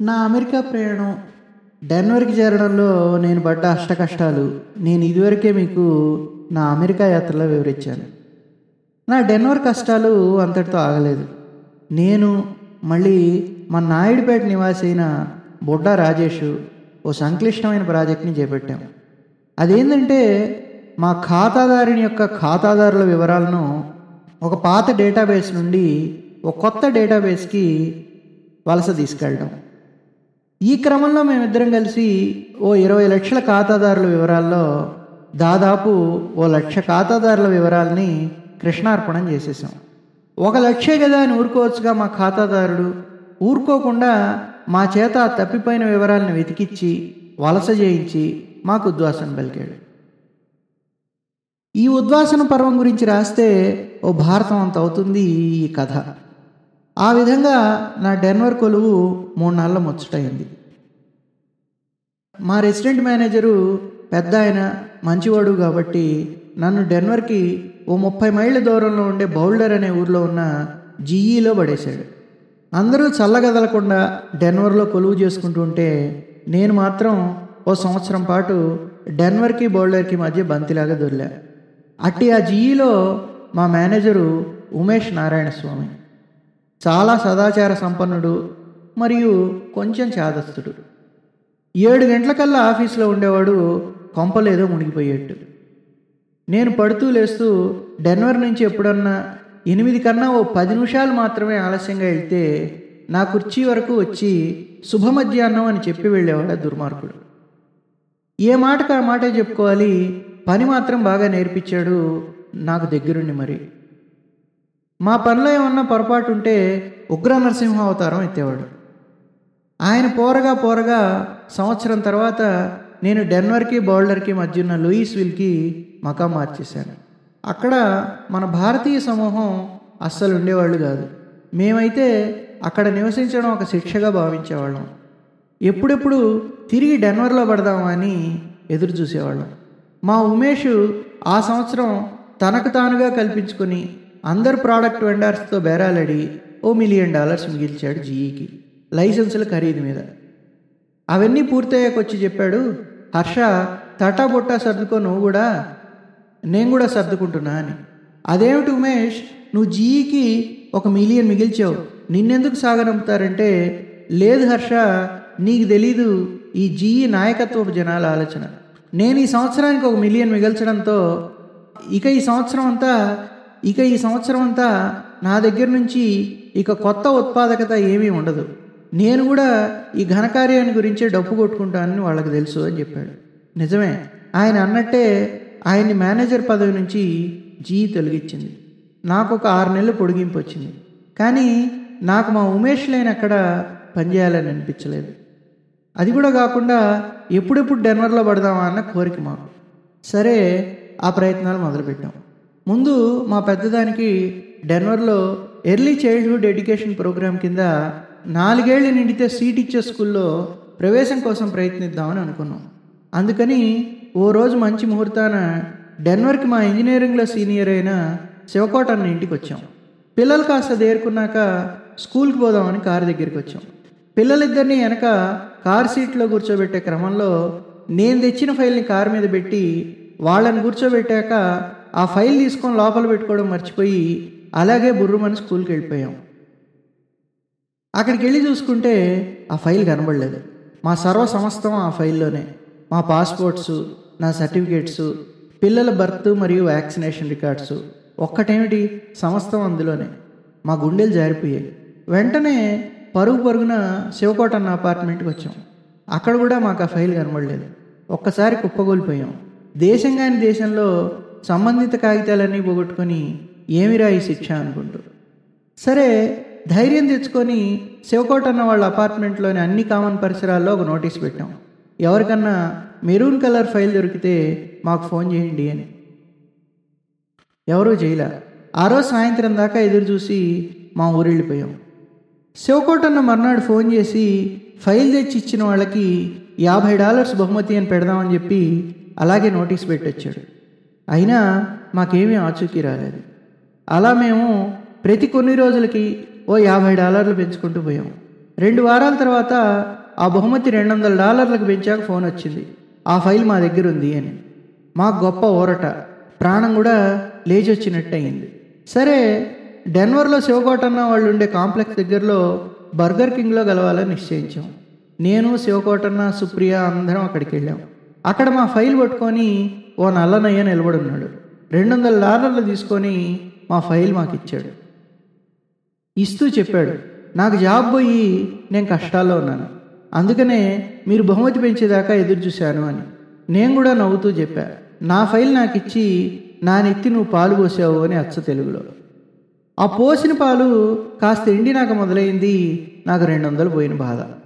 నా అమెరికా ప్రయాణం డెన్వర్కి చేరడంలో నేను పడ్డ అష్టకష్టాలు. నేను ఇదివరకే మీకు నా అమెరికా యాత్రలో వివరించాను. నా డెన్వర్ కష్టాలు అంతటితో ఆగలేదు. నేను మళ్ళీ మా నాయుడుపేట నివాసి అయిన బుడ్డ రాజేష్ ఓ సంక్లిష్టమైన ప్రాజెక్ట్ని చేపట్టాము అదేంటంటే మా ఖాతాదారుని యొక్క ఖాతాదారుల వివరాలను ఒక పాత డేటాబేస్ నుండి ఒక కొత్త డేటాబేస్కి వలస తీసుకెళ్ళడం. ఈ క్రమంలో మేమిద్దరం కలిసి ఓ ఇరవై లక్షల ఖాతాదారుల వివరాల్లో దాదాపు ఓ లక్ష ఖాతాదారుల వివరాలని కృష్ణార్పణం చేసేసాం. ఒక లక్షే కదా అని ఊరుకోవచ్చుగా మా ఖాతాదారుడు. ఊరుకోకుండా మా చేత తప్పిపోయిన వివరాలను వెతికిచ్చి వలస చేయించి మాకు ఉద్వాసన పలికాడు. ఈ ఉద్వాసన పర్వం గురించి రాస్తే ఓ భారతం అంత అవుతుంది ఈ కథ. ఆ విధంగా నా డెన్వర్ కొలువు మూడు నెలల ముచ్చటైంది మా రెసిడెంట్ మేనేజరు పెద్ద ఆయన మంచివాడు కాబట్టి నన్ను డెన్వర్కి ఓ ముప్పై మైళ్ళ దూరంలో ఉండే బౌల్డర్ అనే ఊర్లో ఉన్న జీఈలో పడేశాడు. అందరూ చల్లగదలకుండా డెన్వర్లో కొలువు చేసుకుంటూ ఉంటే నేను మాత్రం ఓ సంవత్సరం పాటు డెన్వర్కి బౌల్డర్కి మధ్య బంతిలాగా దొరిలా. అట్టి ఆ జీఈలో మా మేనేజరు ఉమేష్ నారాయణ స్వామి. చాలా సదాచార సంపన్నుడు మరియు కొంచెం చాదస్తుడు. ఏడు గంటలకల్లా ఆఫీస్లో ఉండేవాడు కొంపలేదో మునిగిపోయేట్టు. నేను పడుతూ లేస్తూ డెన్వర్ నుంచి ఎప్పుడన్నా ఎనిమిది కన్నా ఓ పది నిమిషాలు మాత్రమే ఆలస్యంగా వెళ్తే నా కుర్చీ వరకు వచ్చి శుభ మధ్యాహ్నం అని చెప్పి వెళ్ళేవాడు దుర్మార్గుడు. ఏ మాటకు ఆ మాటే చెప్పుకోవాలి? పని మాత్రం బాగా నేర్పించాడు నాకు దగ్గరుండి మరి. మా పనిలో ఏమన్నా పొరపాటు ఉంటే ఉగ్ర నరసింహ అవతారం ఎత్తేవాడు. ఆయన పోరగా పోరగా సంవత్సరం తర్వాత నేను డెన్వర్కి బౌల్డర్కి మధ్య ఉన్న లూయిస్ విల్కి మకా మార్చేశాను. అక్కడ మన భారతీయ సమూహం అస్సలు ఉండేవాళ్ళు కాదు. మేమైతే అక్కడ నివసించడం ఒక శిక్షగా భావించేవాళ్ళం. ఎప్పుడెప్పుడు తిరిగి డెన్వర్లో పడదామా అని ఎదురు చూసేవాళ్ళం. మా ఉమేష్ ఆ సంవత్సరం తనకు తానుగా కల్పించుకొని అందరు ప్రోడక్ట్ వెండర్స్తో బేరాలడి ఓ మిలియన్ డాలర్స్ మిగిల్చాడు జీఈకి. లైసెన్సుల ఖరీదు మీద. అవన్నీ పూర్తయ్యాక వచ్చి చెప్పాడు హర్ష తటాబుట్టా సర్దుకో నువ్వు కూడా నేను కూడా సర్దుకుంటున్నా అని. అదేమిటి ఉమేష్ నువ్వు జీఈకి ఒక మిలియన్ మిగిల్చావు నిన్నెందుకు సాగనంపుతారంటే లేదు హర్ష నీకు తెలీదు ఈ జీఈ నాయకత్వపు జనాల ఆలోచన. నేను ఈ సంవత్సరానికి ఒక మిలియన్ మిగల్చడంతో ఇక ఈ సంవత్సరం అంతా ఇక ఈ సంవత్సరం అంతా నా దగ్గర నుంచి ఇక కొత్త ఉత్పాదకత ఏమీ ఉండదు. నేను కూడా ఈ ఘనకార్యాన్ని గురించే డప్పు కొట్టుకుంటానని వాళ్ళకి తెలుసు అని చెప్పాడు. నిజమే ఆయన అన్నట్టే ఆయన్ని మేనేజర్ పదవి నుంచి జీ తొలగించింది. నాకు ఒక ఆరు నెలలు పొడిగింపు వచ్చింది. కానీ నాకు మా ఉమేష్ లేని అక్కడ పనిచేయాలని అనిపించలేదు. అది కూడా కాకుండా ఎప్పుడెప్పుడు డెన్వర్లో పడదామా అన్న కోరిక మాకు. సరే ఆ ప్రయత్నాలు మొదలుపెట్టాం. ముందు మా పెద్దదానికి డెన్వర్లో ఎర్లీ చైల్డ్హుడ్ ఎడ్యుకేషన్ ప్రోగ్రామ్ కింద నాలుగేళ్ళు నిండితే సీట్ ఇచ్చే స్కూల్లో ప్రవేశం కోసం ప్రయత్నిద్దామని అనుకున్నాం. అందుకని ఓ రోజు మంచి ముహూర్తాన డెన్వర్కి మా ఇంజనీరింగ్లో సీనియర్ అయిన శివకోట అన్న ఇంటికి వచ్చాం. పిల్లలు కాస్త దేరుకున్నాక స్కూల్కి పోదామని కారు దగ్గరికి వచ్చాం. పిల్లలిద్దరిని వెనక కార్ సీట్లో కూర్చోబెట్టే క్రమంలో నేను తెచ్చిన ఫైల్ని కారు మీద పెట్టి వాళ్ళని కూర్చోబెట్టాక ఆ ఫైల్ తీసుకొని లోపల పెట్టుకోవడం మర్చిపోయి అలాగే బుర్రుమని స్కూల్కి వెళ్ళిపోయాం. అక్కడికి వెళ్ళి చూసుకుంటే ఆ ఫైల్ కనబడలేదు. మా సర్వ సమస్తం ఆ ఫైల్లోనే. మా పాస్పోర్ట్స్ నా సర్టిఫికేట్స్ పిల్లల బర్త్ మరియు వ్యాక్సినేషన్ రికార్డ్స్. ఒక్కటేమిటి? సమస్తం అందులోనే. మా గుండెలు జారిపోయాయి. వెంటనే పరుగు పరుగున శివకోట అన్న అపార్ట్మెంట్కి వచ్చాం. అక్కడ కూడా మాకు ఆ ఫైల్ కనబడలేదు. ఒక్కసారి కుప్పగోలిపోయాం. దేశం కాని దేశంలో సంబంధిత కాగితాలన్నీ పోగొట్టుకొని ఏమిరా ఈ శిక్ష అనుకుంటూ. సరే ధైర్యం తెచ్చుకొని శివకోట అన్న వాళ్ళ అపార్ట్మెంట్లోని అన్ని కామన్ పరిసరాల్లో ఒక నోటీస్ పెట్టాం. ఎవరికన్నా మెరూన్ కలర్ ఫైల్ దొరికితే మాకు ఫోన్ చేయండి అని. ఎవరూ చేయలే ఆ రోజు సాయంత్రం దాకా ఎదురు చూసి మా ఊరు వెళ్ళిపోయాం శివకోటన్న మర్నాడు ఫోన్ చేసి ఫైల్ తెచ్చి ఇచ్చిన వాళ్ళకి యాభై డాలర్స్ బహుమతి అని పెడదామని చెప్పి అలాగే నోటీస్ పెట్టొచ్చాడు. అయినా మాకేమీ ఆచూకీ రాలేదు. అలా మేము ప్రతి కొన్ని రోజులకి ఓ యాభై డాలర్లు పెంచుకుంటూ పోయాం. రెండు వారాల తర్వాత ఆ బహుమతి రెండు వందల డాలర్లకు పెంచాక ఫోన్ వచ్చింది. ఆ ఫైల్ మా దగ్గర ఉంది అని. మా గొప్ప ఊరట. ప్రాణం కూడా లేచి వచ్చినట్టు అయింది సరే డెన్వర్లో శివకోటన్న వాళ్ళు ఉండే కాంప్లెక్స్ దగ్గరలో బర్గర్ కింగ్లో కలవాలని నిశ్చయించాం. నేను శివకోటన్న సుప్రియ అందరం అక్కడికి వెళ్ళాం అక్కడ మా ఫైల్ పట్టుకొని ఓ నల్లనయ్య నిలబడున్నాడు. రెండు వందల డాలర్లు తీసుకొని మా ఫైల్ మాకు ఇచ్చాడు ఇస్తూ చెప్పాడు నాకు జాబ్ పోయి నేను కష్టాల్లో ఉన్నాను. అందుకనే మీరు బహుమతి పెంచేదాకా ఎదురు చూశాను అని. నేను కూడా నవ్వుతూ చెప్పా నా ఫైల్ నాకు ఇచ్చి నా నెత్తి నువ్వు పాలు పోసావు అని అచ్చ తెలుగులో. ఆ పోసిన పాలు కాస్త ఎండినాక మొదలైంది నాకు రెండు వందలు పోయిన బాధ.